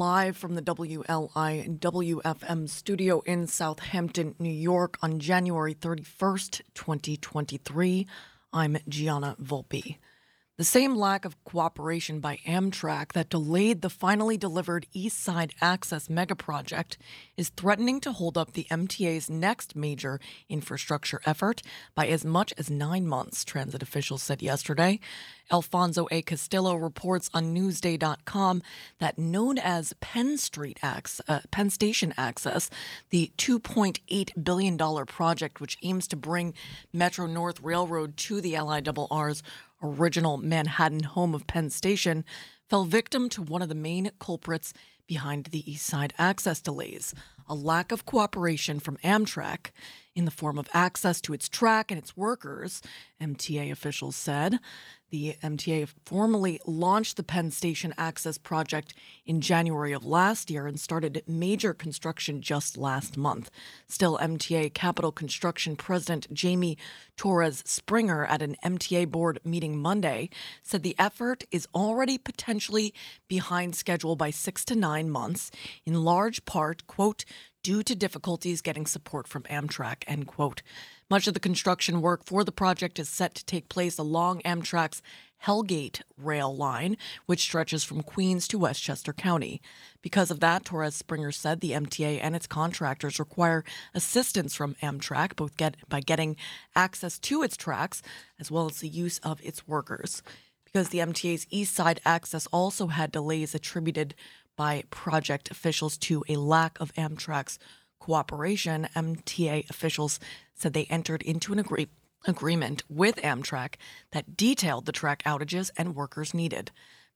Live from the WLI and WFM studio in Southampton, New York on January 31st, 2023, I'm Gianna Volpe. The same lack of cooperation by Amtrak that delayed the finally delivered East Side Access megaproject is threatening to hold up the MTA's next major infrastructure effort by as much as nine months, transit officials said yesterday. Alfonso A. Castillo reports on Newsday.com that known as Penn Street Access, uh, Penn Station Access, the $2.8 billion project which aims to bring Metro North Railroad to the LIRR's original Manhattan home of Penn Station, fell victim to one of the main culprits behind the East Side access delays a lack of cooperation from Amtrak in the form of access to its track and its workers, MTA officials said. The MTA formally launched the Penn Station Access Project in January of last year and started major construction just last month. Still, MTA Capital Construction President Jamie Torres Springer at an MTA board meeting Monday said the effort is already potentially behind schedule by six to nine months, in large part, quote, due to difficulties getting support from Amtrak, end quote. Much of the construction work for the project is set to take place along Amtrak's Hellgate rail line, which stretches from Queens to Westchester County. Because of that, Torres Springer said the MTA and its contractors require assistance from Amtrak, both get, by getting access to its tracks as well as the use of its workers. Because the MTA's East Side access also had delays attributed by project officials to a lack of Amtrak's cooperation, MTA officials said they entered into an agree- agreement with Amtrak that detailed the track outages and workers needed.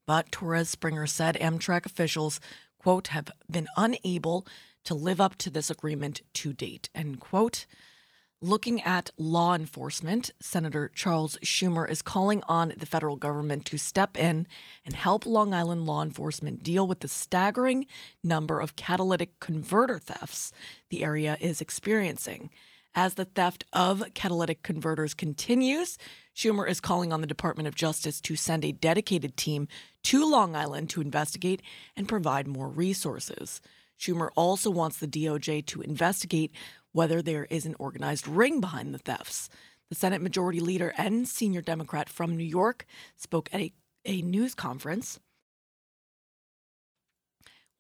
But Torres Springer said Amtrak officials, quote, have been unable to live up to this agreement to date, end quote. Looking at law enforcement, Senator Charles Schumer is calling on the federal government to step in and help Long Island law enforcement deal with the staggering number of catalytic converter thefts the area is experiencing. As the theft of catalytic converters continues, Schumer is calling on the Department of Justice to send a dedicated team to Long Island to investigate and provide more resources. Schumer also wants the DOJ to investigate whether there is an organized ring behind the thefts. The Senate Majority Leader and senior Democrat from New York spoke at a, a news conference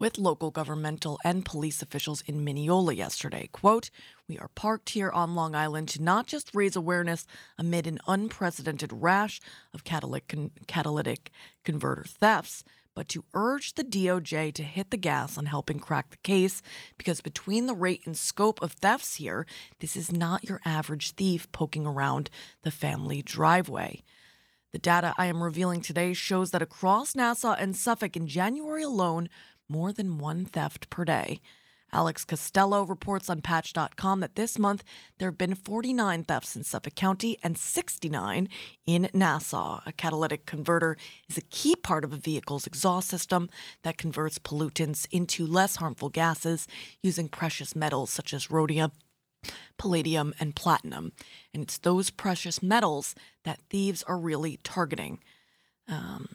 with local governmental and police officials in Mineola yesterday. Quote, We are parked here on Long Island to not just raise awareness amid an unprecedented rash of catalytic, catalytic converter thefts, but to urge the DOJ to hit the gas on helping crack the case because between the rate and scope of thefts here, this is not your average thief poking around the family driveway. The data I am revealing today shows that across Nassau and Suffolk in January alone, more than one theft per day. Alex Costello reports on Patch.com that this month there have been 49 thefts in Suffolk County and 69 in Nassau. A catalytic converter is a key part of a vehicle's exhaust system that converts pollutants into less harmful gases using precious metals such as rhodium palladium, and platinum. And it's those precious metals that thieves are really targeting. Um,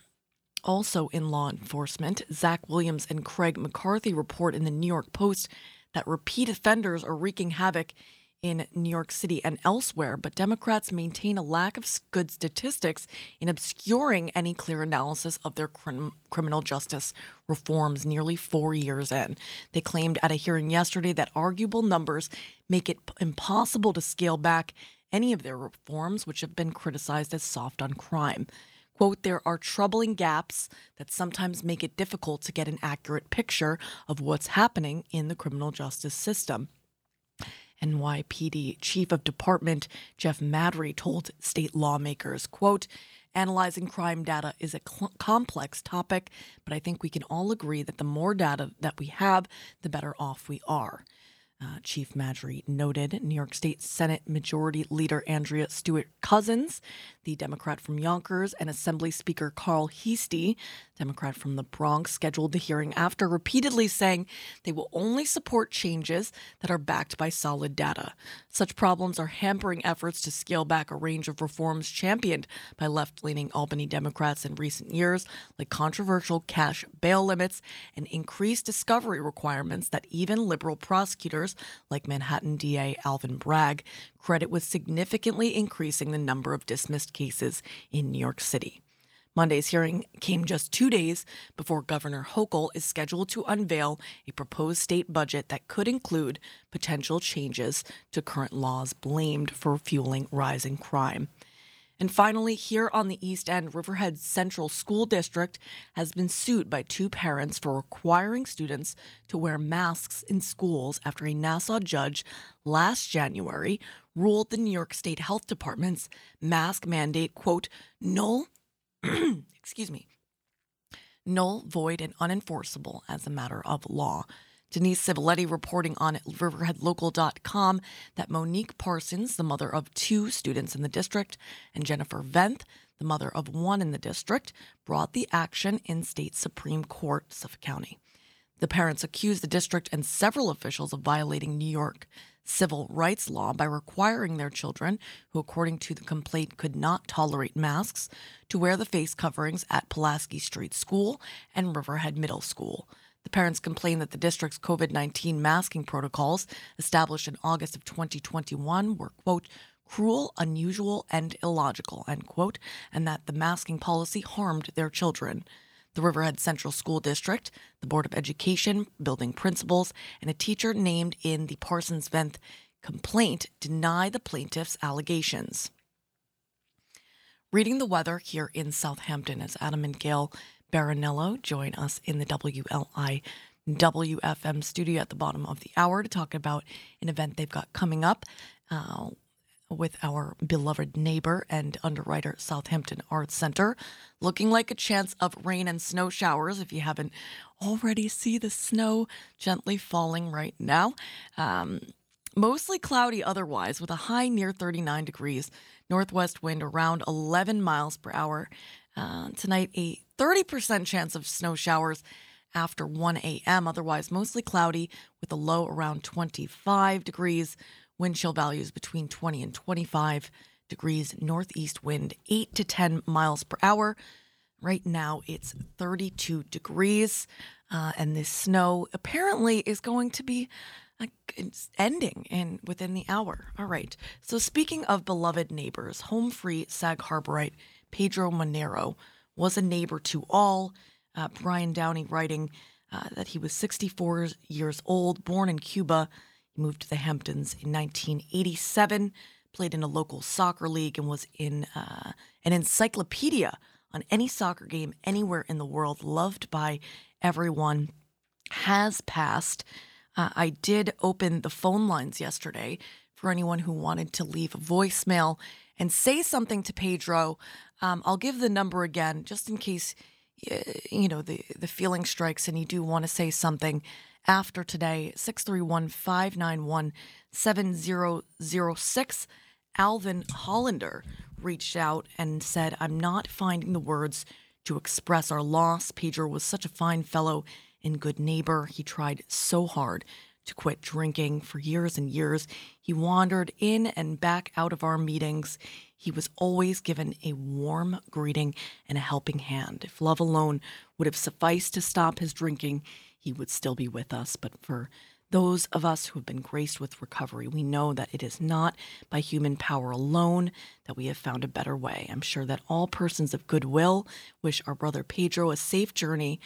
also in law enforcement, Zach Williams and Craig McCarthy report in the New York Post that repeat offenders are wreaking havoc in New York City and elsewhere, but Democrats maintain a lack of good statistics in obscuring any clear analysis of their crim- criminal justice reforms nearly four years in. They claimed at a hearing yesterday that arguable numbers make it p- impossible to scale back any of their reforms, which have been criticized as soft on crime. Quote, there are troubling gaps that sometimes make it difficult to get an accurate picture of what's happening in the criminal justice system. NYPD Chief of Department Jeff Maddrey told state lawmakers, quote, Analyzing crime data is a cl- complex topic, but I think we can all agree that the more data that we have, the better off we are. Uh, Chief Maddrey noted New York State Senate Majority Leader Andrea Stewart Cousins, the Democrat from Yonkers, and Assembly Speaker Carl Heastie, Democrat from the Bronx, scheduled the hearing after repeatedly saying they will only support changes that are backed by solid data. Such problems are hampering efforts to scale back a range of reforms championed by left leaning Albany Democrats in recent years, like controversial cash bail limits and increased discovery requirements that even liberal prosecutors like Manhattan DA Alvin Bragg credit with significantly increasing the number of dismissed cases in New York City. Monday's hearing came just two days before Governor Hochul is scheduled to unveil a proposed state budget that could include potential changes to current laws blamed for fueling rising crime. And finally, here on the East End, Riverhead Central School District has been sued by two parents for requiring students to wear masks in schools after a Nassau judge last January ruled the New York State Health Department's mask mandate, quote, null, excuse me, null, void, and unenforceable as a matter of law. Denise Civiletti reporting on riverheadlocal.com that Monique Parsons, the mother of two students in the district, and Jennifer Venth, the mother of one in the district, brought the action in state Supreme Court, Suffolk County. The parents accused the district and several officials of violating New York civil rights law by requiring their children, who according to the complaint could not tolerate masks, to wear the face coverings at Pulaski Street School and Riverhead Middle School. The parents complained that the district's COVID 19 masking protocols, established in August of 2021, were, quote, cruel, unusual, and illogical, end quote, and that the masking policy harmed their children. The Riverhead Central School District, the Board of Education, building principals, and a teacher named in the Parsons Venth complaint deny the plaintiff's allegations. Reading the weather here in Southampton as Adam and Gail Baranello join us in the WLI WFM studio at the bottom of the hour to talk about an event they've got coming up uh, with our beloved neighbor and underwriter, Southampton Arts Center. Looking like a chance of rain and snow showers if you haven't already see the snow gently falling right now. Um, mostly cloudy otherwise, with a high near 39 degrees, northwest wind around 11 miles per hour. Uh, tonight, a 30% chance of snow showers after 1 a.m. Otherwise, mostly cloudy with a low around 25 degrees. Wind chill values between 20 and 25 degrees. Northeast wind 8 to 10 miles per hour. Right now, it's 32 degrees. Uh, and this snow apparently is going to be ending in within the hour. All right. So speaking of beloved neighbors, home free Sag Harborite Pedro Monero was a neighbor to all. Uh, Brian Downey writing uh, that he was 64 years old, born in Cuba. He moved to the Hamptons in 1987, played in a local soccer league, and was in uh, an encyclopedia on any soccer game anywhere in the world, loved by everyone. Has passed. Uh, I did open the phone lines yesterday for anyone who wanted to leave a voicemail and say something to Pedro. Um, I'll give the number again just in case you know the the feeling strikes and you do want to say something after today. 631-591-7006 alvin hollander reached out and said i'm not finding the words to express our loss. Pedro was such a fine fellow and good neighbor. He tried so hard to quit drinking for years and years he wandered in and back out of our meetings he was always given a warm greeting and a helping hand. If love alone would have sufficed to stop his drinking, he would still be with us. But for those of us who have been graced with recovery, we know that it is not by human power alone that we have found a better way. I'm sure that all persons of goodwill wish our brother Pedro a safe journey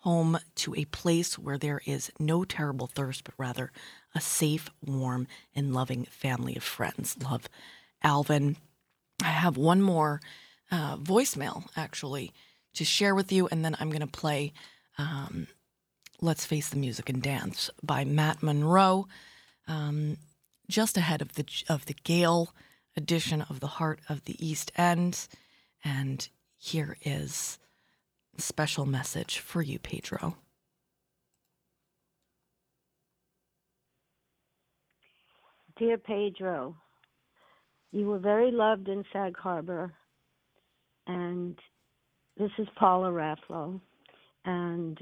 home to a place where there is no terrible thirst, but rather a safe, warm, and loving family of friends. Love, Alvin. I have one more uh, voicemail actually to share with you, and then I'm going to play um, "Let's Face the Music and Dance" by Matt Monro, um, just ahead of the of the Gale edition of the Heart of the East End, and here is special message for you, Pedro. Dear Pedro, you were very loved in Sag Harbor, and this is Paula Rafflo, and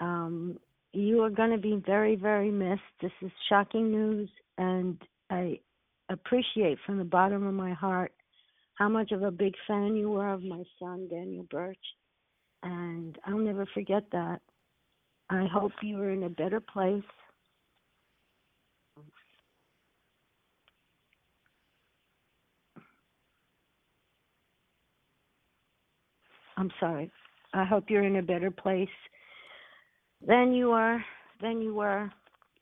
um, you are going to be very, very missed. This is shocking news, and I appreciate from the bottom of my heart how much of a big fan you were of my son, Daniel Birch. And I'll never forget that. I hope you are in a better place. I'm sorry. I hope you're in a better place than you are than you were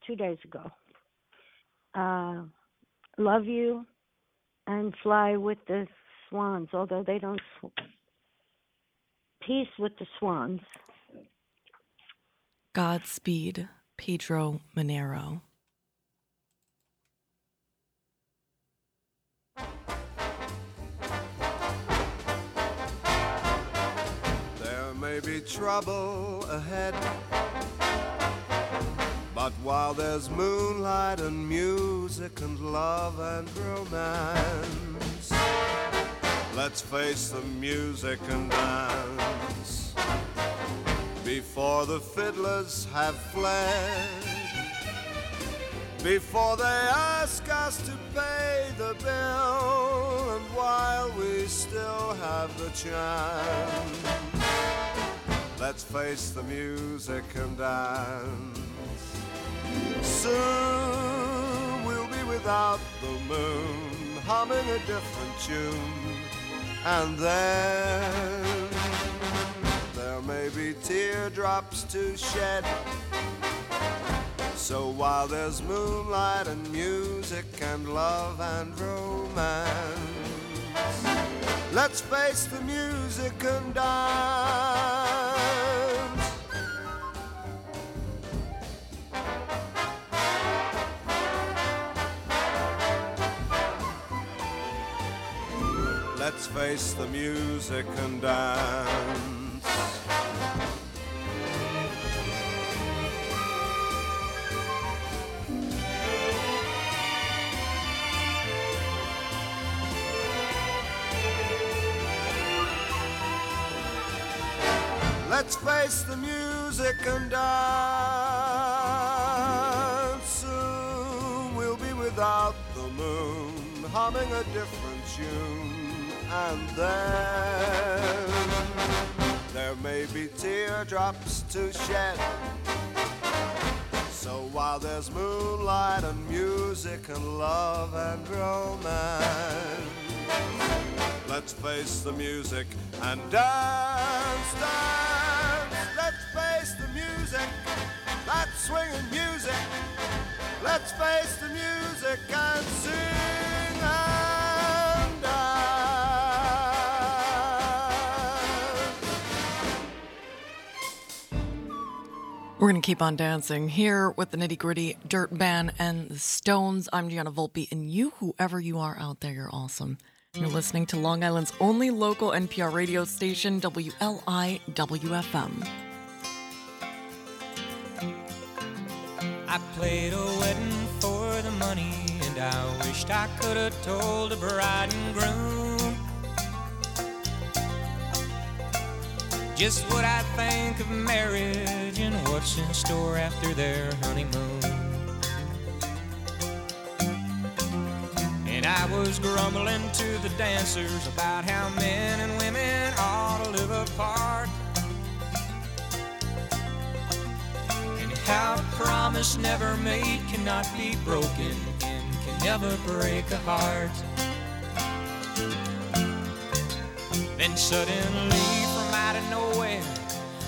two days ago. Uh, love you and fly with the swans, although they don't. Sw- Peace with the swans. Godspeed, Pedro Monero. There may be trouble ahead. But while there's moonlight and music and love and romance, let's face the music and dance before the fiddlers have fled. Before they ask us to pay the bill, and while we still have the chance, let's face the music and dance. Soon we'll be without the moon, humming a different tune. And then there may be teardrops to shed. So while there's moonlight and music and love and romance, let's face the music and dance. Let's face the music and dance. Let's face the music and dance. Soon we'll be without the moon, humming a different tune. And then there may be teardrops to shed. So while there's moonlight and music and love and romance, let's face the music and dance, dance. Let's face the music, that swinging music. Let's face the music and sing We're going to keep on dancing here with the nitty gritty dirt band and the Stones. I'm Gianna Volpe, and you, whoever you are out there, you're awesome. You're listening to Long Island's only local NPR radio station, WLIWFM. I played a wedding for the money, and I wished I could have told the bride and groom just what I think of marriage and what's in store after their honeymoon. And I was grumbling to the dancers about how men and women ought to live apart. And how promise never made cannot be broken and can never break a heart. Then suddenly, out of nowhere,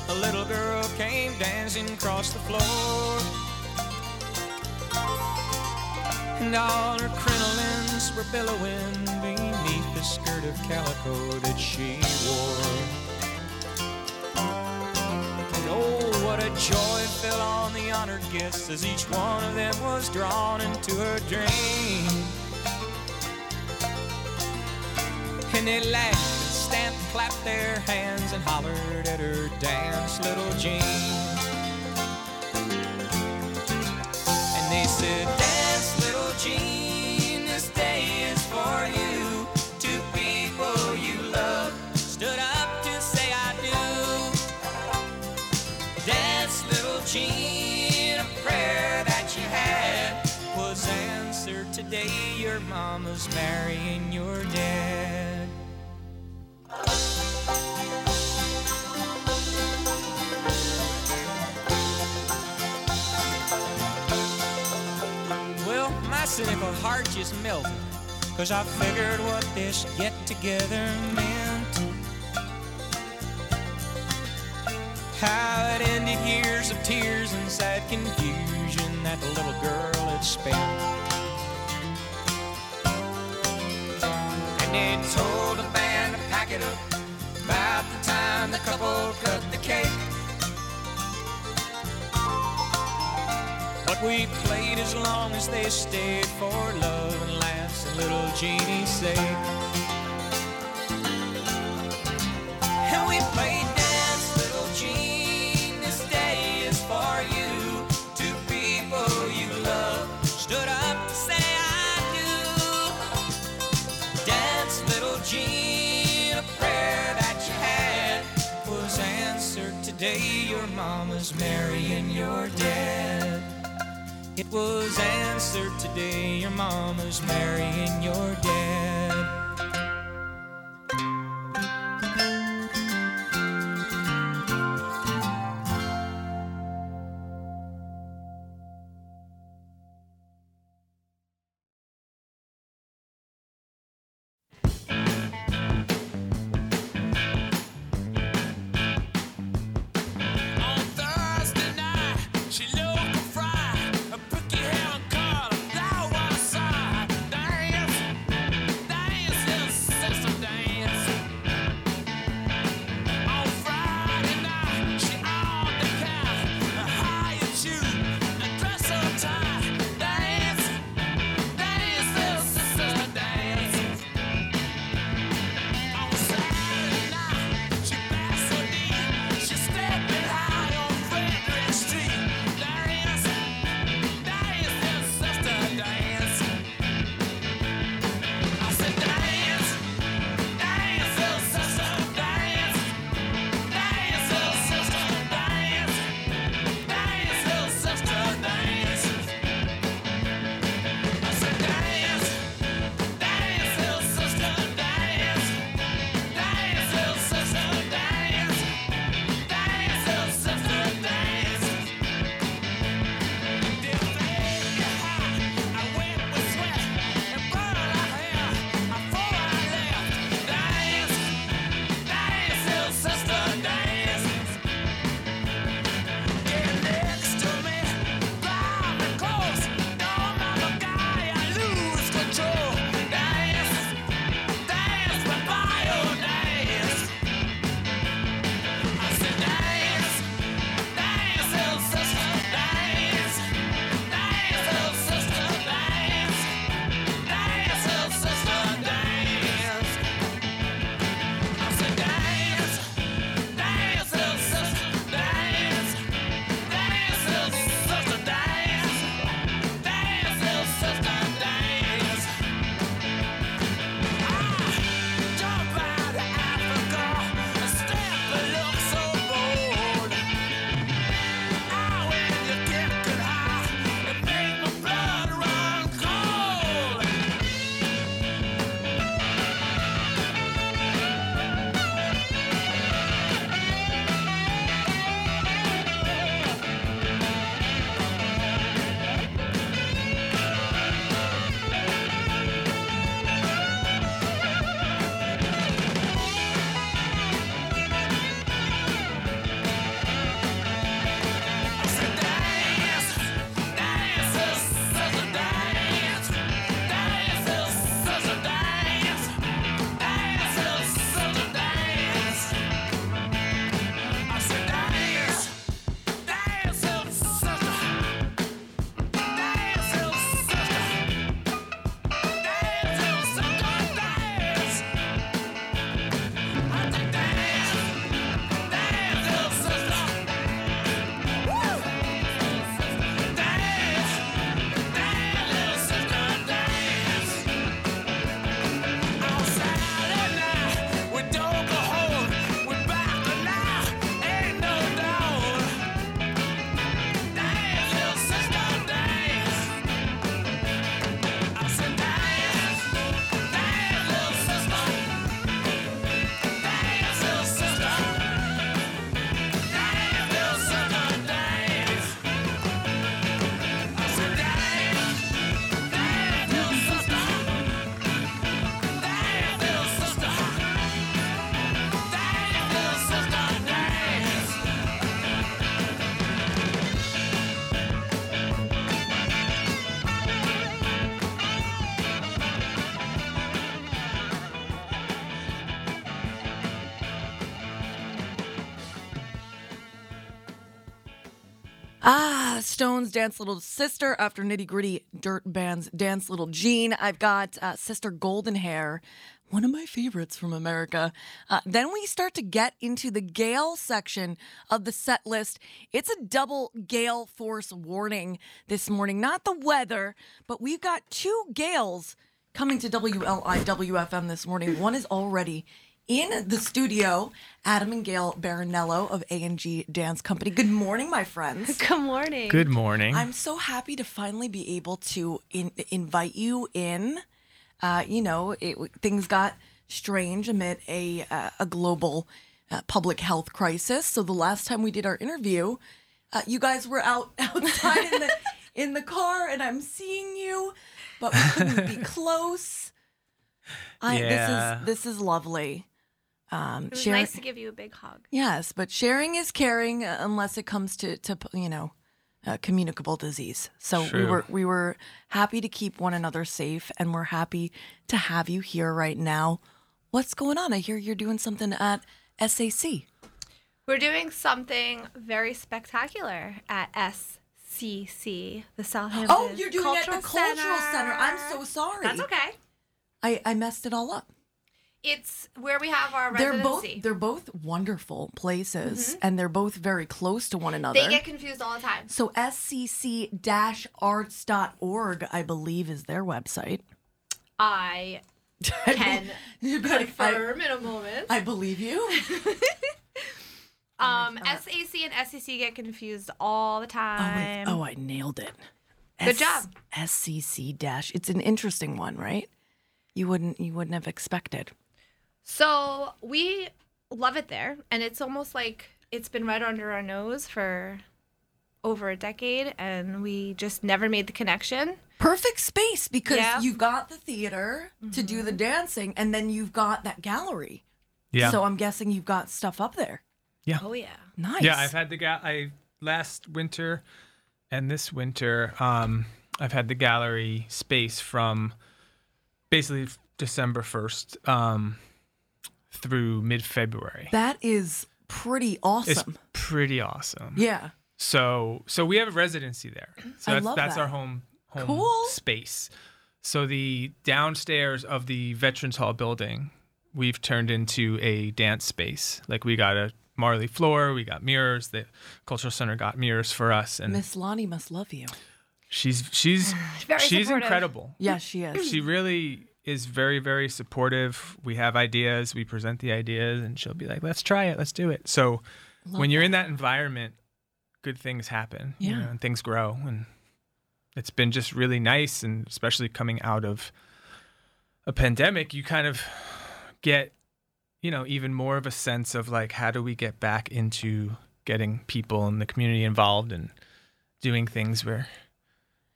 a little girl came dancing across the floor. And all her crinolines were billowing beneath the skirt of calico that she wore. And oh, what a joy fell on the honored guests as each one of them was drawn into her dream. And they laughed stand, clapped their hands, and hollered at her dance, little Jean. And they said, Dance, little Jean, this day is for you. Two people you love stood up to say, I do. Dance, little Jean, a prayer that you had was answered today. Your mama's marrying you. Well, my cynical heart just melted. Cause I figured what this get together meant. How it ended years of tears and sad confusion that the little girl had spent. And they told the band to pack it up about the time the couple cut But we played as long as they stayed for love and laughs and little Jeannie's sake. And we played dance, little Jean. This day is for you. Two people you love stood up to say I do. Dance, little Jean. A prayer that you had was answered today. Your mama's marrying your dad. It was answered today. Your mama's marrying your dad. Stones Dance Little Sister after Nitty Gritty Dirt Band's Dance Little Jean. I've got uh, Sister Golden Hair, one of my favorites from America. Uh, then we start to get into the gale section of the set list. It's a double gale force warning this morning. Not the weather, but we've got two gales coming to WLIWFM this morning. One is already in the studio, Adam and Gail Baranello of A&G Dance Company. Good morning, my friends. Good morning. Good morning. I'm so happy to finally be able to in, invite you in. Uh, you know, it, things got strange amid a uh, a global uh, public health crisis. So the last time we did our interview, uh, you guys were out outside in the in the car, and I'm seeing you, but we couldn't be close. I, Yeah. This is this is lovely. Um, It was sharing- nice to give you a big hug. Yes, but sharing is caring uh, unless it comes to to you know uh, communicable disease. So we were we were happy to keep one another safe, and we're happy to have you here right now. What's going on? I hear you're doing something at SAC. We're doing something very spectacular at SCC, the Southampton Oh, you're doing it at the Cultural Cultural Center. I'm so sorry. That's okay. I I messed it all up. It's where we have our They're both residency. they're both wonderful places, and they're both very close to one another. they get confused all the time. so scc-arts.org, I believe, is their website. I can confirm in a moment. I, I believe you. um, SAC and SCC get confused all the Oh, time. wait. oh, I nailed it. Good job. SCC dash. It's an interesting one, right? You wouldn't you wouldn't have expected. So we love it there, and it's almost like it's been right under our nose for over a decade, and we just never made the connection. Perfect space because Yeah. you've got the theater to do the dancing, and then you've got that gallery. yeah. So I'm guessing you've got stuff up there. yeah. Oh yeah. Nice. Yeah, I've had the ga- I last winter and this winter um I've had the gallery space from basically f- December 1st um through mid-February. That is pretty awesome. It's awesome. pretty awesome. yeah. So so we have a residency there. So I that's love that's that. our home home Cool. space. So the downstairs of the Veterans Hall building, we've turned into a dance space. Like we got a Marley floor, we got mirrors. The cultural center got mirrors for us, and Miss Lonnie must love you. she's she's Very she's supportive. incredible. Yes, she is. She really is very very supportive. We have ideas, we present the ideas, and she'll be like, "Let's try it, let's do it." So when you're in that environment, good things happen. you Yeah. know, and things grow, and it's been just really nice, and especially coming out of a pandemic, you kind of get, you know, even more of a sense of like, how do we get back into getting people in the community involved and doing things where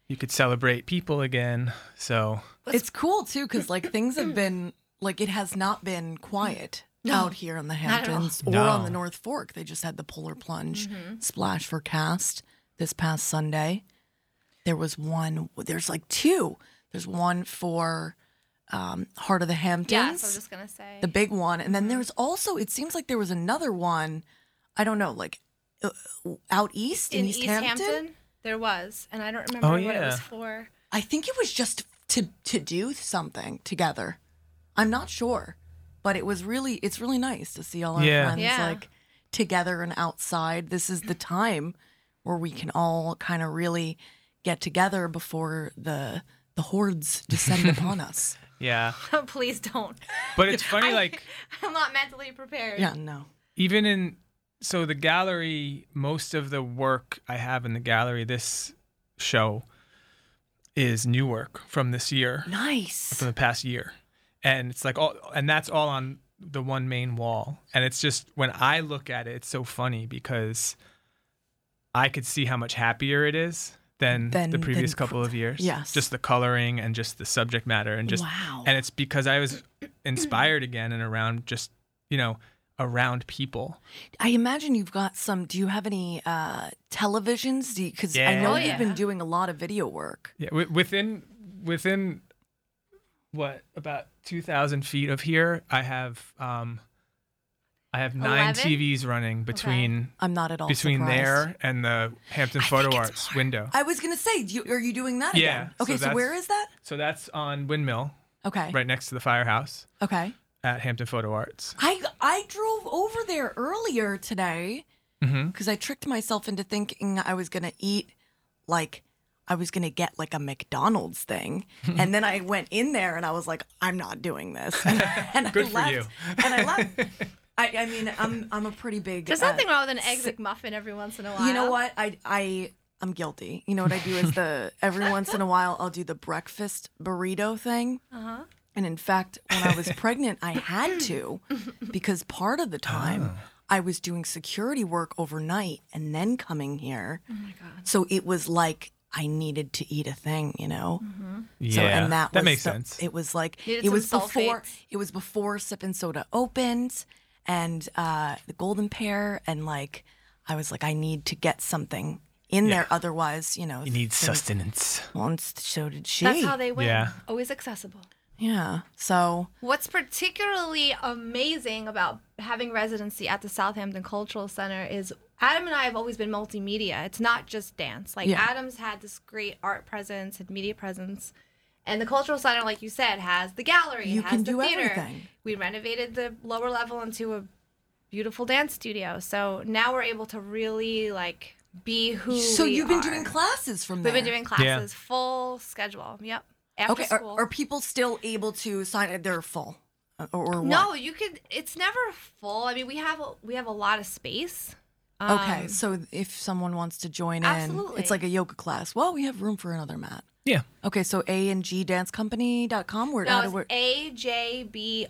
you could celebrate people again. So It's cool too because like things have been like it has not been quiet out here in the. Hamptons or No. on the North Fork. They just had the Polar Plunge Mm-hmm. splash for cast this past Sunday. There was one. There's like two. There's one for um, Heart of the Hamptons, Yes, I was just gonna say. the big one, and then there's also. It seems like there was another one. I don't know, like uh, out east in, in East, East Hampton. Hampton, there was, and I don't remember Oh, what it was for. I think it was just to to do something together. I'm not sure, but it was really it's really nice to see all our Yeah. friends Yeah. like together and outside. This is the time where we can all kind of really get together before the the hordes descend upon us. yeah, Please don't. but it's funny, I- like I'm not mentally prepared. Yeah, no. even in so the gallery most of the work i have in the gallery this show is new work from this year Nice. from the past year and it's like all and that's all on the one main wall and it's just when i look at it it's so funny because i could see how much happier it is than, Than- the previous than- couple of years Yes. just the coloring and just the subject matter and just Wow. and it's because i was inspired again and around just you know around people I imagine you've got some. Do you have any uh, televisions? Because I know Oh, you've yeah. been doing a lot of video work. Yeah, wi- within within what about two thousand feet of here, I have um, I have nine 11? TVs running between I'm not at all between surprised. there and the Hampton Photo Arts window. I was gonna say, do you, are you doing that Yeah, again? Okay, so so, where that's- is that? So that's on Windmill, Okay. right next to the firehouse Okay. At Hampton Photo Arts. I I drove over there earlier today Mm-hmm. because I tricked myself into thinking I was gonna eat like I was gonna get like a McDonald's thing, and then I went in there and I was like, I'm not doing this. And, and Good I for left, you. And I left. I, I mean, I'm I'm a pretty big. There's uh, nothing wrong with an egg McMuffin every once in a while. You know what? I I I'm guilty. You know what I do is the every once in a while I'll do the breakfast burrito thing. Uh-huh. And in fact, when I was pregnant, I had to because part of the time I was doing security work overnight and then coming here. Oh my god. So it was like I needed to eat a thing, you know. Yeah, So and that was makes the- sense. It was like Needed it was before sulfates. it was before Sip and Soda opened and uh the Golden Pear and like I was like I need to get something in there otherwise, you know. you need sustenance. Once so did she. That's how they win. Yeah. Always accessible. Yeah. So What's particularly amazing about having residency at the Southampton Cultural Center is Adam and I have always been multimedia. It's not just dance. Like Yeah. Adam's had this great art presence and media presence. And the Cultural Center, like you said, has the gallery, You it has can the do theater. everything. We renovated the lower level into a beautiful dance studio. So now we're able to really like be who So we you've been doing classes from there. We've been doing classes, full schedule. Yep. After Okay, are, school. are people still able to sign? They're full, Uh, or, or what? No, you could. It's never full. I mean, we have a, we have a lot of space. Okay, Um, so if someone wants to join in, it's like a yoga class. Well, we have room for another mat. Yeah. Okay, so A and G dancecompany.com. Where no, how do we- it's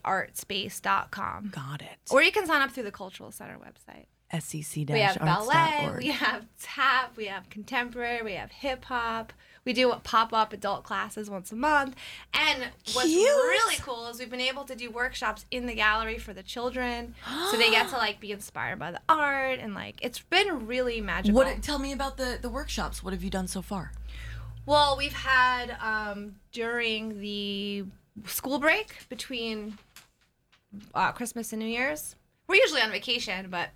ajbartspace.com. got it. Or you can sign up through the Cultural Center website. SEC We have ballet, we have tap, we have contemporary, we have hip hop. We do pop up adult classes once a month. And what's Cute. really cool is we've been able to do workshops in the gallery for the children. so they get to like be inspired by the art and like it's been really magical. What? Tell me about the the workshops. What have you done so far? Well, we've had um, during the school break between uh, Christmas and New Year's. We're usually on vacation, but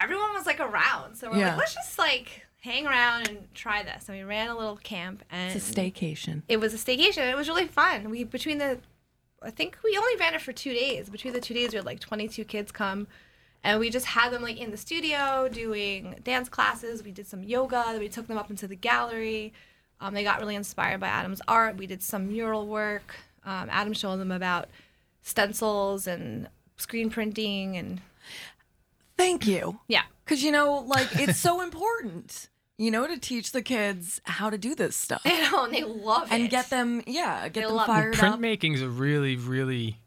everyone was like around, so we're Yeah. like, let's just like hang around and try this. And we ran a little camp, and It's a staycation. it was a staycation. It was really fun. We between the, I think we only ran it for two days. Between the two days, we had like 22 kids come, and we just had them like in the studio doing dance classes. We did some yoga. Then we took them up into the gallery. Um, they got really inspired by Adam's art. We did some mural work. Um, Adam showed them about stencils and screen printing and Thank you. yeah. Because, you know, like, it's so important, you know, to teach the kids how to do this stuff You know, and they love it. and get them, yeah, get They them love it. fired up. Printmaking is a really, really.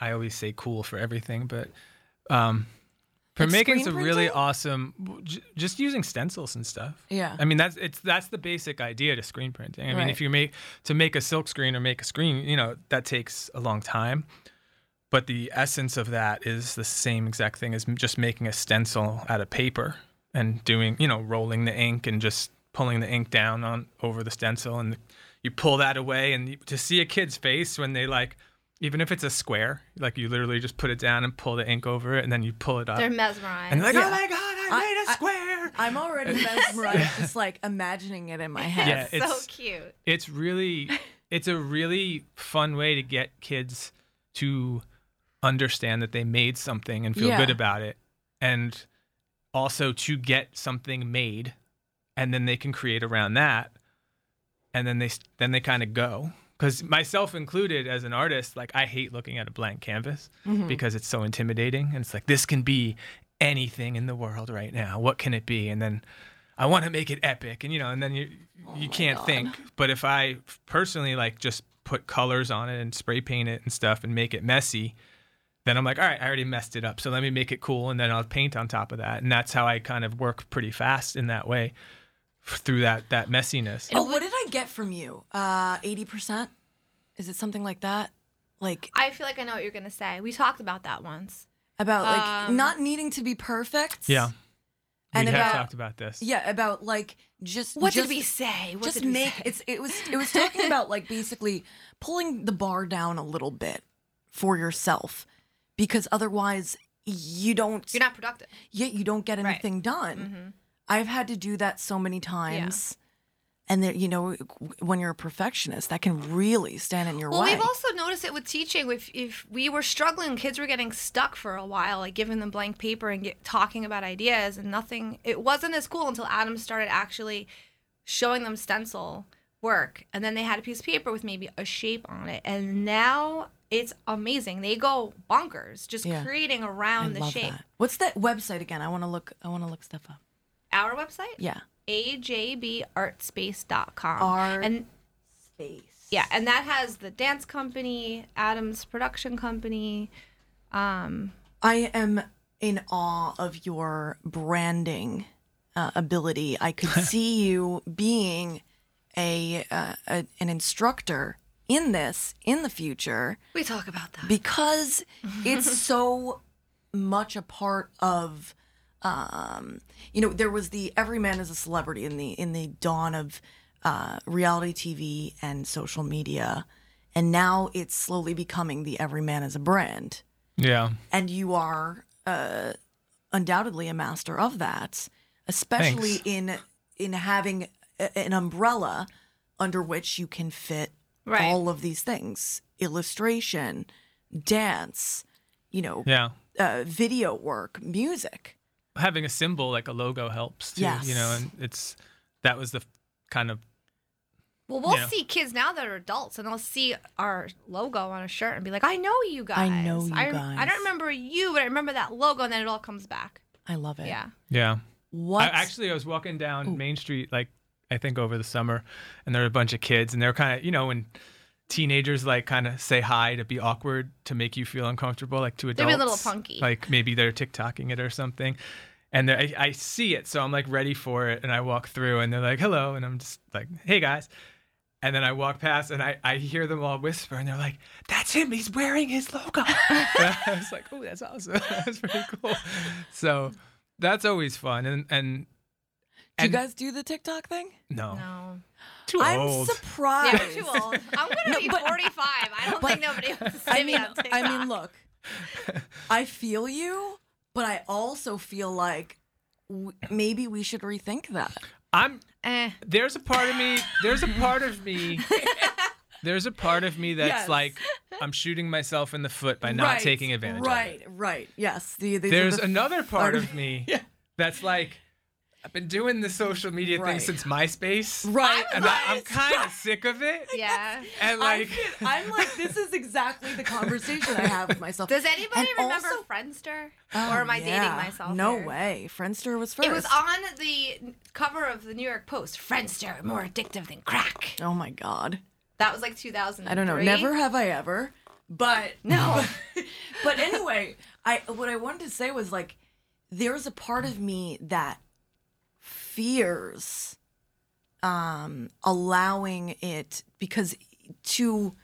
I always say cool for everything, but um, Like printmaking's a really awesome. j- Just using stencils and stuff. Yeah. I mean that's it's that's the basic idea to screen printing. I mean, Right. if you make to make a silk screen or make a screen, you know that takes a long time. But the essence of that is the same exact thing as just making a stencil out of paper and doing, you know, rolling the ink and just pulling the ink down on over the stencil and you pull that away and you, to see a kid's face when they like even if it's a square, like you literally just put it down and pull the ink over it and then you pull it up. They're mesmerized. and they're like, Yeah. "Oh my god, I, I- made a I- square." I'm already mesmerized just like imagining it in my head. Yeah, so cute. it's really it's a really fun way to get kids to understand that they made something and feel Yeah. good about it. And also to get something made and then they can create around that and then they then they kind of go. Cuz myself included as an artist like I hate looking at a blank canvas mm-hmm. because it's so intimidating and it's like this can be anything in the world right now. What can it be? And then I want to make it epic and you know and then you you oh can't think. But if I personally like just put colors on it and spray paint it and stuff and make it messy then I'm like all right I already messed it up so let me make it cool and then I'll paint on top of that and that's how I kind of work pretty fast in that way through that that messiness Oh, what did I get from you? Uh, 80%? Is it something like that? Like, I feel like I know what you're gonna say. We talked about that once. about like Um, not needing to be perfect. yeah And we have about- talked about this Yeah, about like just What just, did we say? What just did we make say? it's it was it was talking about like basically pulling the bar down a little bit for yourself because otherwise you don't You're not productive. yeah, you don't get Right. Mm-hmm. anything done. I've had to do that so many times. And there, you know, when you're a perfectionist, that can really stand in your way. Well, way. we've also noticed it with teaching. If if we were struggling, kids were getting stuck for a while, like giving them blank paper and get, talking about ideas, and nothing. It wasn't as cool until Adam started actually showing them stencil work, and then they had a piece of paper with maybe a shape on it, and now it's amazing. They go bonkers just Yeah. creating I around the love shape. that. What's that website again? I want to look. I want to look stuff up. Our website, Yeah. ajbartspace.com, Art and Space. Yeah, and that has the dance company, Adams production company. Um, I am in awe of your branding uh, ability. I could see you being a, uh, a an instructor in this in the future we talk about that. because it's so much a part of um you know there was the every man is a celebrity in the in the dawn of uh reality tv and social media and now it's slowly becoming the every man is a brand Yeah. and you are uh, undoubtedly a master of that, especially Thanks. in in having a, an umbrella under which you can fit Right. all of these things: illustration, dance, you know, Yeah. uh, video work, music. Having a symbol like a logo helps too. You know, and it's that was the kind of Well, we'll Yeah. see kids now that are adults, and they'll see our logo on a shirt and be like, "I know you guys. I know you I, I don't remember you, but I remember that logo." And then it all comes back. I love it. Yeah. yeah. What? I, actually, I was walking down Main Street, like I think over the summer, and there were a bunch of kids, and they're kind of, you know, when teenagers like kind of say hi to be awkward to make you feel uncomfortable, like to adults. a little punky. Like maybe they're TikToking it or something. And they're- I, I see it, so I'm like ready for it, and I walk through, and they're like, "Hello," and I'm just like, "Hey guys," and then I walk past, and I, I hear them all whisper, and they're like, "That's him! He's wearing his logo." I was like, "Oh, that's awesome! that's pretty cool." So that's always fun, and and do you guys do the TikTok thing? no, No. too I'm old. surprised. Yeah, we're too old. I'm gonna be 45. I don't think nobody wants to I me mean, on TikTok. I mean, look, I feel you, but I also feel like w- maybe we should rethink that. I'm Eh. there's a part of me there's a part of me there's a part of me that's Yes. like I'm shooting myself in the foot by not Right, taking advantage of it. Right, right. Yes. The, these are There's the another part of- of me that's like I've been doing the social media Right. thing since MySpace. Right, And I, I'm kind of sick of it. Yeah. And I like I'm like, this is exactly the conversation I have with myself. Does anybody And remember also- Friendster? Oh, or am I yeah. dating myself? No here? way. Friendster was first. It was on the cover of the New York Post. Friendster, more addictive than crack. Oh my god. That was like 2000. I don't know. Never have I ever. But no. but anyway, I what I wanted to say was like there's a part of me that fears um allowing it because to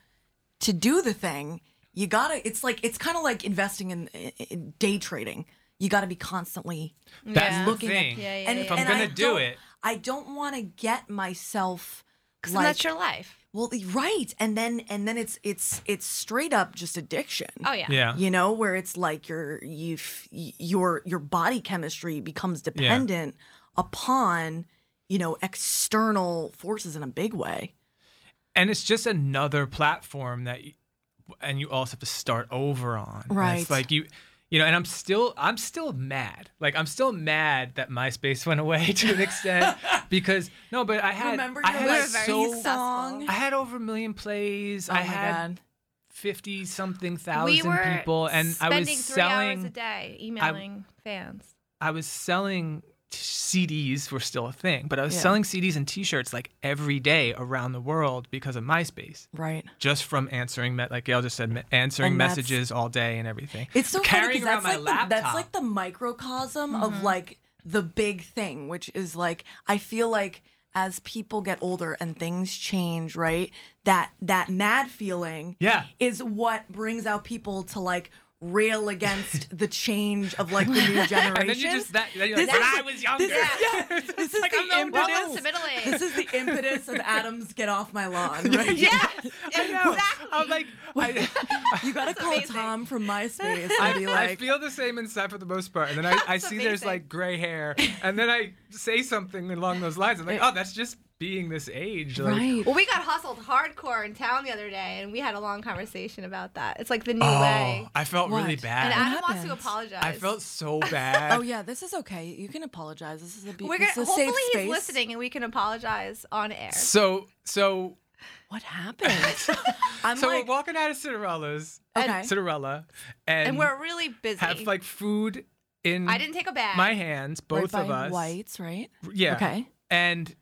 to do the thing you gotta it's like it's kind of like investing in, in day trading you gotta be constantly that's Yeah. the looking at- thing. Yeah, yeah, and, yeah. If I'm and gonna I do it- I don't want to get myself Because like that's your life. well, right, and then and then it's it's it's straight up just addiction. Oh, yeah. Yeah. you know, where it's like your you f- your your body chemistry becomes dependent upon you know external forces in a big way. and it's just another platform that you, and you also have to start over on And Right. it's like you you know and i'm still i'm still mad like i'm still mad that myspace went away to an extent because no but i had Remember i had like, like so song? i had over a million plays Oh i my had god! 50 something We thousand were people and i spending was three hours a day emailing fans. i was selling CDs were still a thing, but I was Yeah. selling CDs and T-shirts like every day around the world because of MySpace. Right. just from answering, me- like Gail just said, answering And messages all day and everything. It's so carrying funny 'cause around my that's like laptop. The, that's like the microcosm of mm-hmm. like the big thing, which is like I feel like as people get older and things change, right? That that mad feeling Yeah. is what brings out people to like rail against the change of like the new generation. and then you just that then you're like, This when is- I was younger. This is, yeah, this is like, the I'm impetus. Welcome to middle age. This is the impetus of Adams get off my lawn, right? Yes, exactly. I'm like, I, You gotta call amazing. Tom from MySpace I, and be I like, feel the same inside for the most part, and then I, I see there's like gray hair, and then I say something along those lines. I'm like, oh, that's just being this age. Like, right. Well, we got hustled hardcore in town the other day, and we had a long conversation about that. It's like the new Oh, way. I felt really bad. And Adam wants to apologize. I felt so bad. Oh yeah, this is okay. You can apologize. This is a, be- We're gonna, is a safe hopefully space. he's listening, and we can apologize on air. so so What happened? I'm so like, we're walking out of Cinderella's okay. Cinderella, and, and we're really busy. have like food in I didn't take a bag. my hands, both right of us. Whites, right? Yeah. Okay. and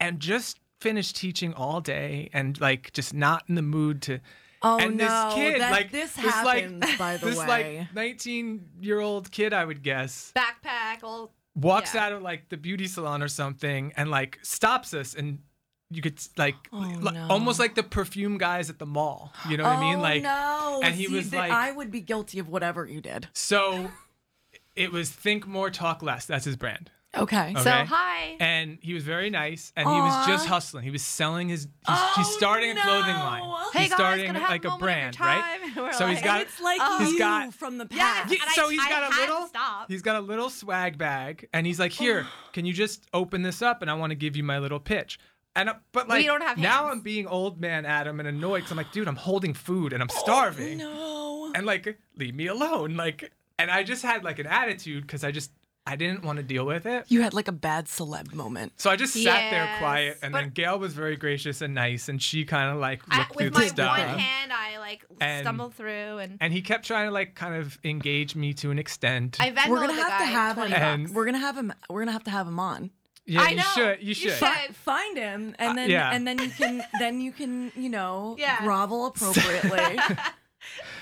and just finished teaching all day and like just not in the mood to Oh and no, this kid that, like this this happens. like by the way. this way, like 19 year old kid i would guess backpack. All walks Yeah. out of like the beauty salon or something and like stops us and you could like Oh, li- no. almost like the perfume guys at the mall you know what i mean Oh, like no. and he See, was like- I would be guilty of whatever you did. so it was think more talk less that's his brand Okay. Okay. So hi. and he was very nice and he was just hustling he was selling his he's, Oh, he's starting a clothing line no. Hey he's guys, starting gonna have like a moment of your brand right time. And we're So he's like, got- it's like Oh. you He's got- from the past. Yeah, and so I- he's I got a had to little stop. he's got a little swag bag and he's like here can you just open this up and i want to give you my little pitch and uh, but We like don't have now hands. i'm being old man adam and annoyed because i'm like dude i'm holding food and i'm starving No. and like leave me alone like and i just had like an attitude because i just i didn't want to deal with it You had like a bad celeb moment. so I just sat there quiet, and but- then Gail was very gracious and nice, and she kind of like I, looked through with the my stuff. one hand, I like And- stumbled through, and And he kept trying to like kind of engage me to an extent. I Venmoed We're gonna have to have him. And- We're gonna have him. We're gonna have to have him on. yeah, I you know. should. You You should. should. Find him, and Uh, then yeah. and then you can then you can you know Yeah. grovel appropriately.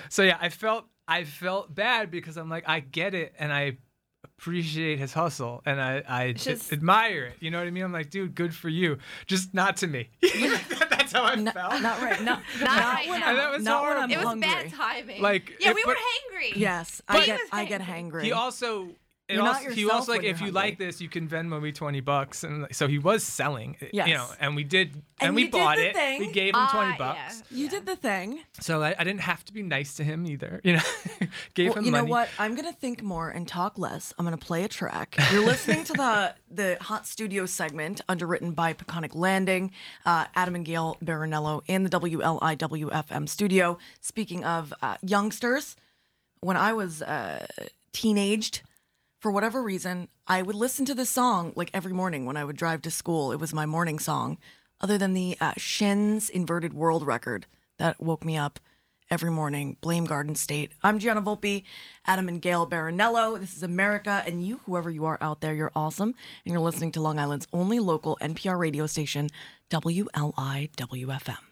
So yeah, I felt I felt bad because I'm like I get it and I appreciate his hustle and I I Just- admire it. You know what I mean? I'm like, dude, good for you. Just not to me. That's how I No- felt. not right. No, not, right when. I'm, That was not when I'm horrible. it was hungry. bad timing. Like, yeah, if- we were but- hangry. Yes, But- I get He I get hangry. hangry. He also. It You're not he yourself also like if you're hungry. like this, you can Venmo me twenty bucks, and like, so he was selling, it, Yes. you know, and we did, and, And we you did bought the it. thing. We gave him twenty Ah, bucks, yeah. you did the thing. so I, I didn't have to be nice to him either, you know. gave Well, him you know what? I'm gonna think more and talk less. I'm gonna play a track. You're listening to the the Hot Studio segment, underwritten by Peconic Landing, uh, Adam and Gail Baranello in the WLIWFM studio. Speaking of uh, youngsters, when I was uh, teenaged, for whatever reason, I would listen to this song like every morning when I would drive to school. It was my morning song, other than the uh, Shins Inverted World record that woke me up every morning. Blame Garden State. I'm Gianna Volpe, Adam and Gail Baranello. This is America, and you, whoever you are out there, you're awesome. And you're listening to Long Island's only local NPR radio station, WLIWFM.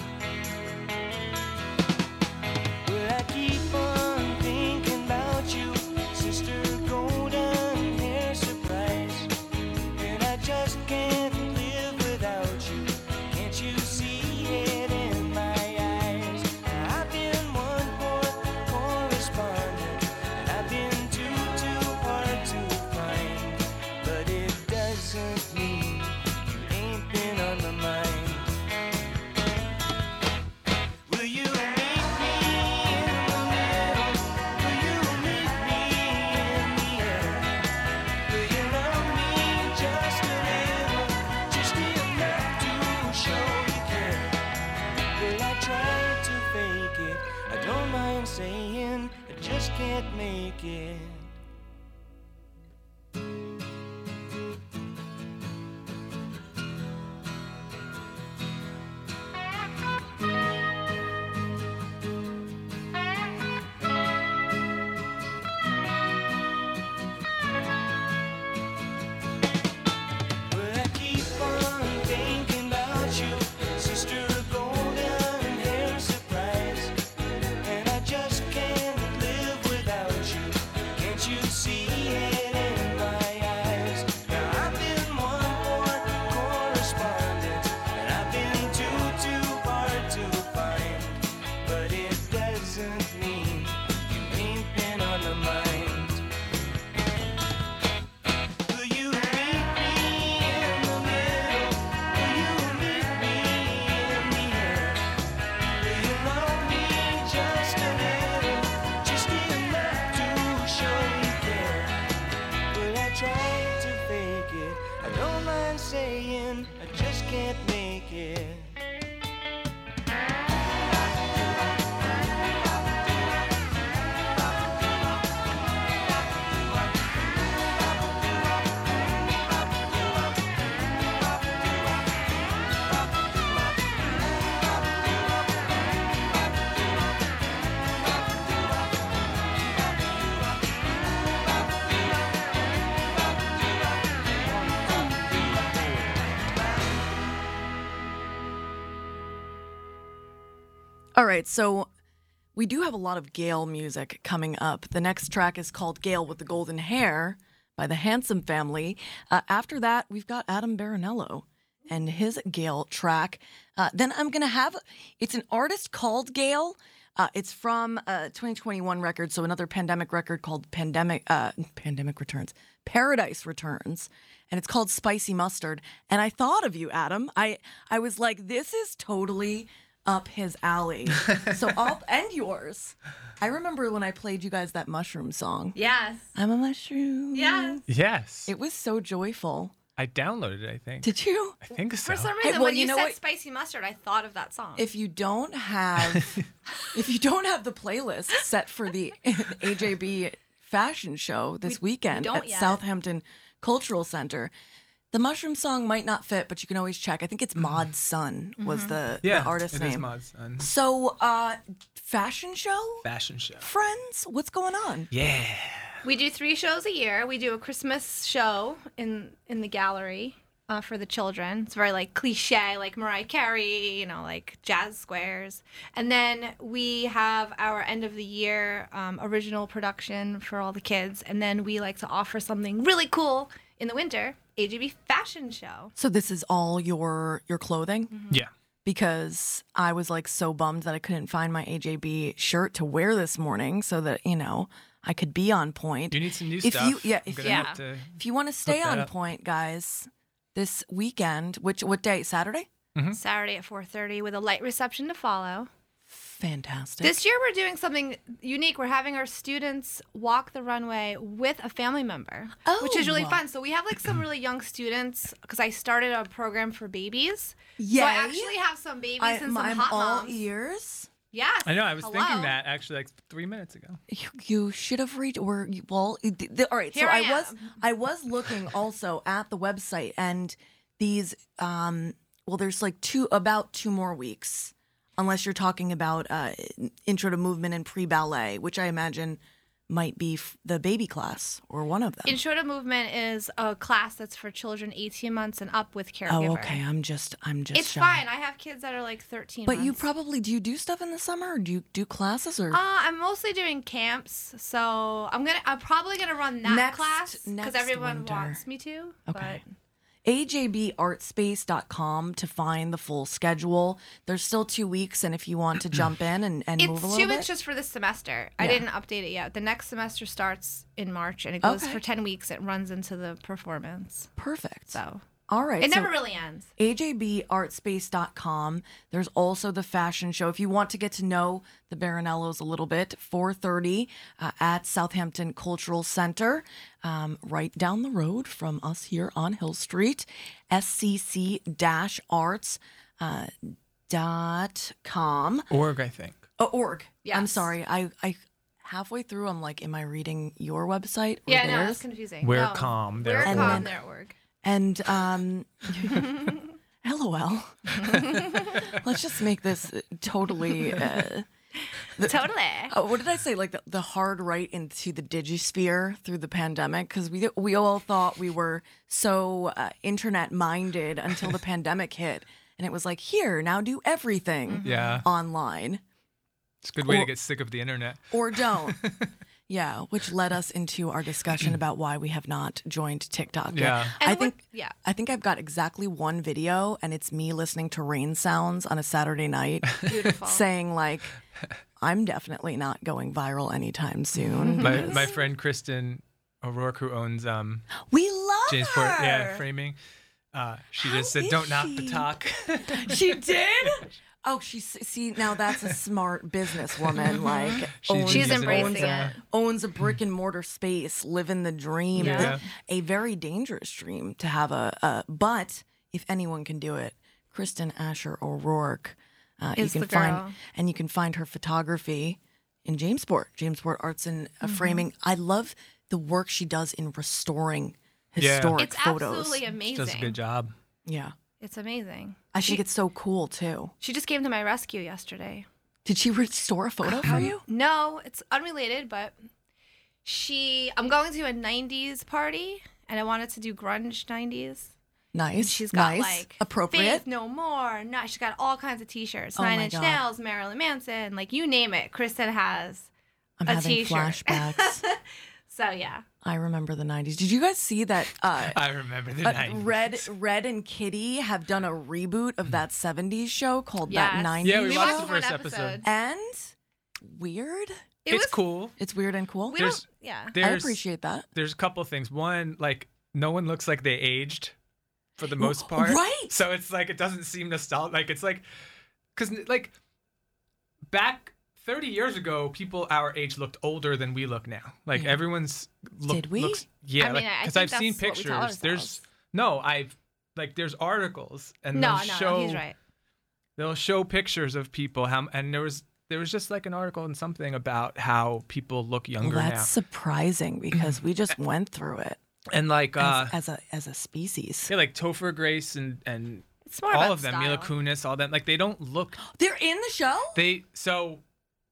Make All right, so we do have a lot of Gail music coming up. The next track is called Gail with the Golden Hair by the Handsome Family. Uh, after that, we've got Adam Baranello and his Gail track. Uh, then I'm going to have it's an artist called Gail. Uh, it's from a 2021 record, so another pandemic record called Pandemic uh, Pandemic Returns, Paradise Returns, and it's called Spicy Mustard. And I thought of you, Adam. I I was like, this is totally up his alley. so up and yours. I remember when I played you guys that mushroom song. Yes. I'm a mushroom. Yes. Yes. It was so joyful. I downloaded it, I think. Did you? I think so. For some Hey, reason, well, when you you, know said what? spicy mustard, I thought of that song. If you don't have if you don't have the playlist set for the AJB fashion show this weekend don't at yet. Southampton Cultural Center, the mushroom song might not fit, but you can always check. I think it's Mod Sun was Mm-hmm. the, yeah, the artist it is name. Mod Sun. So, uh, fashion show, Fashion show. friends, what's going on? Yeah. we do three shows a year. We do a Christmas show in in the gallery uh, for the children. It's very like cliche, like Mariah Carey, you know, like jazz squares. And then we have our end of the year um, original production for all the kids. And then we like to offer something really cool in the winter, AJB fashion show. So this is all your your clothing Mm-hmm. Yeah. because I was like so bummed that I couldn't find my AJB shirt to wear this morning so that you know I could be on point. You need some new if stuff. you yeah if gonna you, if you want to stay on up. point, guys, this weekend, which what day? Saturday. Saturday at 4:30 with a light reception to follow. Fantastic. This year we're doing something unique. We're having our students walk the runway with a family member, which is really Oh. fun. So we have like some really young students because I started a program for babies. So Yay. I actually have some babies I, and some I'm hot all moms. ears. Yes. I know. I was Hello. thinking that actually like three minutes ago. You, you should have read or you- well. the- the- all right. Here so I I, was. I was looking also at the website and these um well there's like two about two more weeks unless you're talking about uh intro to movement and pre ballet which I imagine might be f- the baby class or one of them. Intro to Movement is a class that's for children 18 months and up with caregiver. oh okay. I'm just I'm just It's shy. fine. I have kids that are like 13 But you probably do you do stuff in the summer or do you do classes or Uh, I'm mostly doing camps, so I'm gonna. I'm probably gonna run that Next- class because everyone winter. wants me to. Okay. But ajbartspace.com to find the full schedule. There's still two weeks, and if you want to jump in and, and move a It's little two bit, weeks just for this semester. I didn't update it yet. The next semester starts in March and it goes Okay. for 10 weeks. It runs into the performance. perfect. So All right. it so never really ends. ajbartspace.com. There's also the fashion show. If you want to get to know the Baranellos a little bit, 4:30 uh, at Southampton Cultural Center, um, right down the road from us here on Hill Street. scc-arts uh, dot com. Org, I think. Oh, org. Yeah i'm sorry. I, I halfway through. I'm like, am I reading your website or Yeah, no, it's confusing. We're no. calm, We're they're org. calm. They're org. And um, LOL. Let's just make this totally. Uh, Totally. oh, what did I say? Like the, the hard right into the digisphere through the pandemic because we we all thought we were so uh, internet minded until the pandemic hit, and it was like here now do everything Yeah. online. It's a good way Or- to get sick of the internet. or don't. Yeah, which led us into our discussion about why we have not joined TikTok. Yeah. And I think yeah. I think I've got exactly one video and it's me listening to rain sounds on a Saturday night Beautiful. saying like I'm definitely not going viral anytime soon. My my friend Kristen O'Rourke, who owns um we love James her. Ford, yeah, framing. Uh, she How just said, "Don't knock the talk." She did? Oh, she's see now that's a smart businesswoman. Like She's owns, She's embracing as a- it. owns a brick and mortar space, living the dream. Yeah. A very dangerous dream to have a, a. But if anyone can do it, Kristen Asher O'Rourke. Uh, you can find and you can find her photography in Jamesport, Jamesport Arts and uh, Mm-hmm. Framing. I love the work she does in restoring Yeah. historic It's photos. It's absolutely She amazing. does a good job. Yeah, It's amazing. I think it's so cool too. She just came to my rescue yesterday. Did she restore a photo for um, you? No, it's unrelated, but she I'm going to a 90s party and I wanted to do grunge 90s. Nice. She's got nice. like appropriate. Faith No More. No, she's got all kinds of t-shirts. Oh Nine my Inch God. Nails, Marilyn Manson, like you name it. Kristen has. I'm a having t-shirt. flashbacks. So yeah. I remember the 90s. Did you guys see that uh, I remember the uh, 90s. Red Red and Kitty have done a reboot of that 70s show called Yes. That 90s Yeah, we We watched Show? the first episode. episode. And weird. It it's was cool. It's weird and cool. We There's- don't yeah. I appreciate that. There's a couple things. One, like no one looks like they aged for the most part. right. So it's like it doesn't seem nostalgic. Like it's like because like back 30 years ago, people our age looked older than we look now. Like Yeah. everyone's look, Did we? looks yeah. I mean, I because think I've seen that's what we tell pictures. There's no, I've like there's articles and No, they'll no, show no, he's right. they'll show pictures of people how and there was there was just like an article and something about how people look Well, younger that's now surprising because we just went through it and like uh as, as a as a species. yeah like Topher Grace and and It's more all about of them Mila. Kunis all them like they don't look They're in the show. they so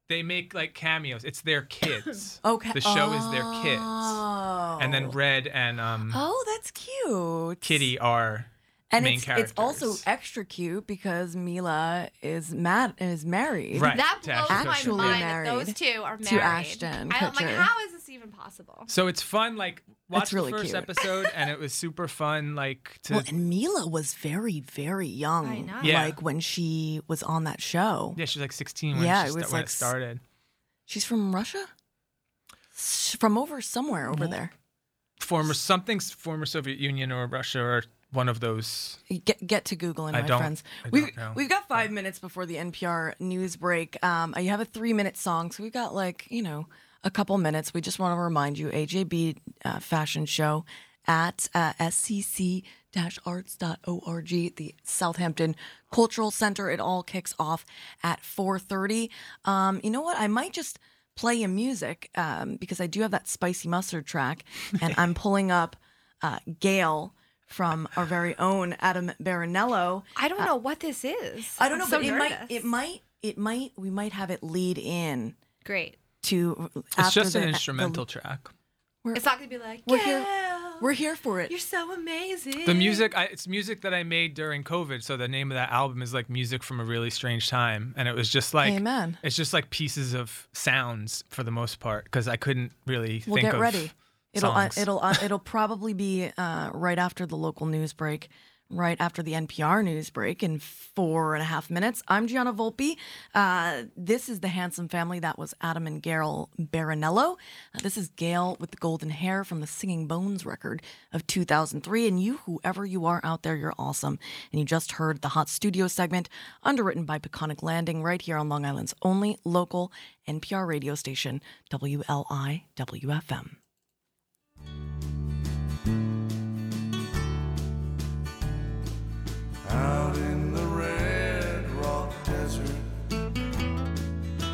they make like cameos it's their kids Okay. the show is their kids Oh. and then Red and um Oh, that's cute. Kitty are and main it's, it's also extra cute because Mila is mad is married. Right. That to blows Ashton my Actually mind married that those two are married. to Ashton I'm like, how is this even possible? so it's fun like watch really the first cute. episode and it was super fun like to Well, and Mila was very, very young. I know. Yeah. Like when she was on that show. yeah she was like 16 when, Yeah, she it was sta- when like it started She's from Russia? S- From over somewhere over Well, there. former something's former Soviet Union or Russia or one of those Get get to Googling, I my don't- friends. I We've, know. we've got five minutes before the NPR news break. Um, you have a three minute song, so we've got like, you know, a couple minutes. We just want to remind you AJB uh, fashion show at uh, scc arts.org, the Southampton Cultural Center. It all kicks off at 4.30. Um, you know what? I might just play you music um, because I do have that spicy mustard track, and I'm pulling up uh, Gail from our very own Adam Baranello. I don't know what this is. I don't know, so but it might, nervous. it might, it might, we might have it lead in Great. To. it's after just the- an the- instrumental track It's not gonna be like, We're here- We're here for it. You're so amazing. the music I, it's music that i made during covid so the name of that album is like music from a really strange time and it was just like Amen. it's just like pieces of sounds for the most part because i couldn't really We'll think get of ready. It'll uh, it'll uh, it'll probably be uh, right after the local news break, right after the NPR news break in four and a half minutes. I'm Gianna Volpe. Uh, this is the handsome family. That was Adam and Gail Baranello. Uh, this is Gail with the golden hair from the Singing Bones record of 2003. And you, whoever you are out there, you're awesome. And you just heard the Hot Studio segment, underwritten by Peconic Landing, right here on Long Island's only local NPR radio station, WLI Out in the red rock desert,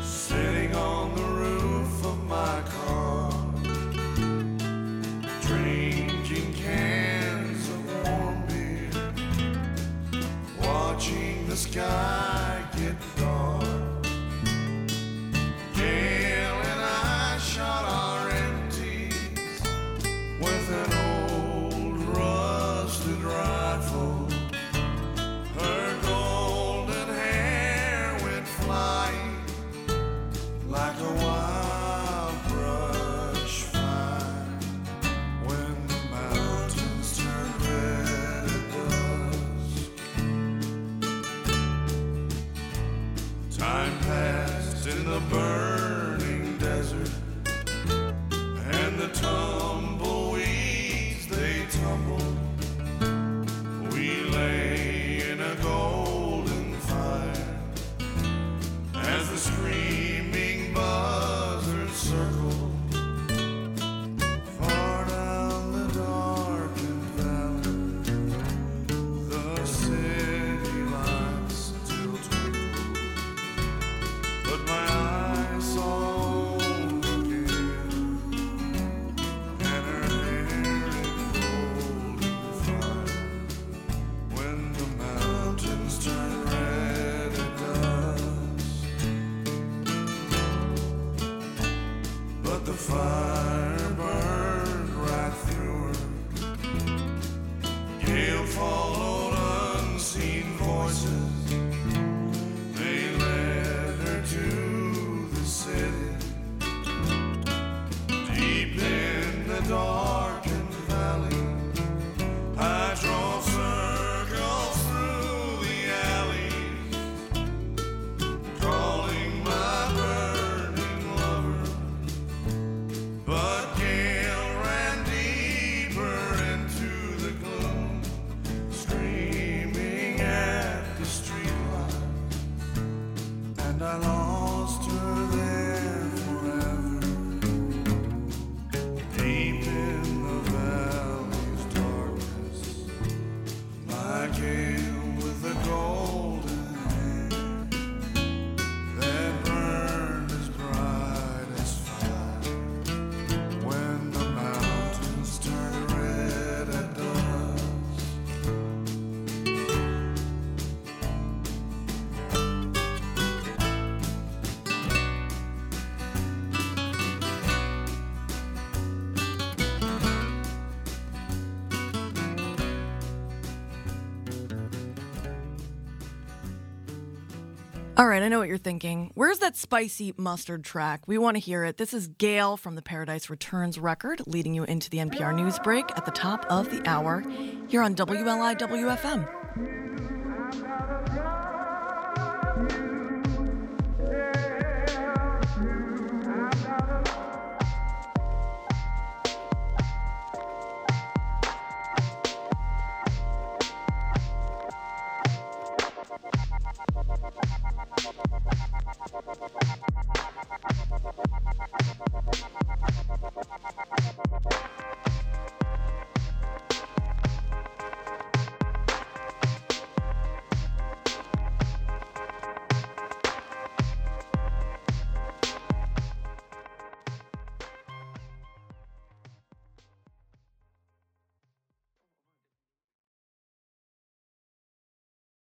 sitting on the roof of my car, drinking cans of warm beer, watching the sky All right, I know what you're thinking. Where's that spicy mustard track? We want to hear it. This is Gail from the Paradise Returns record, leading you into the NPR news break at the top of the hour here on WLIWFM.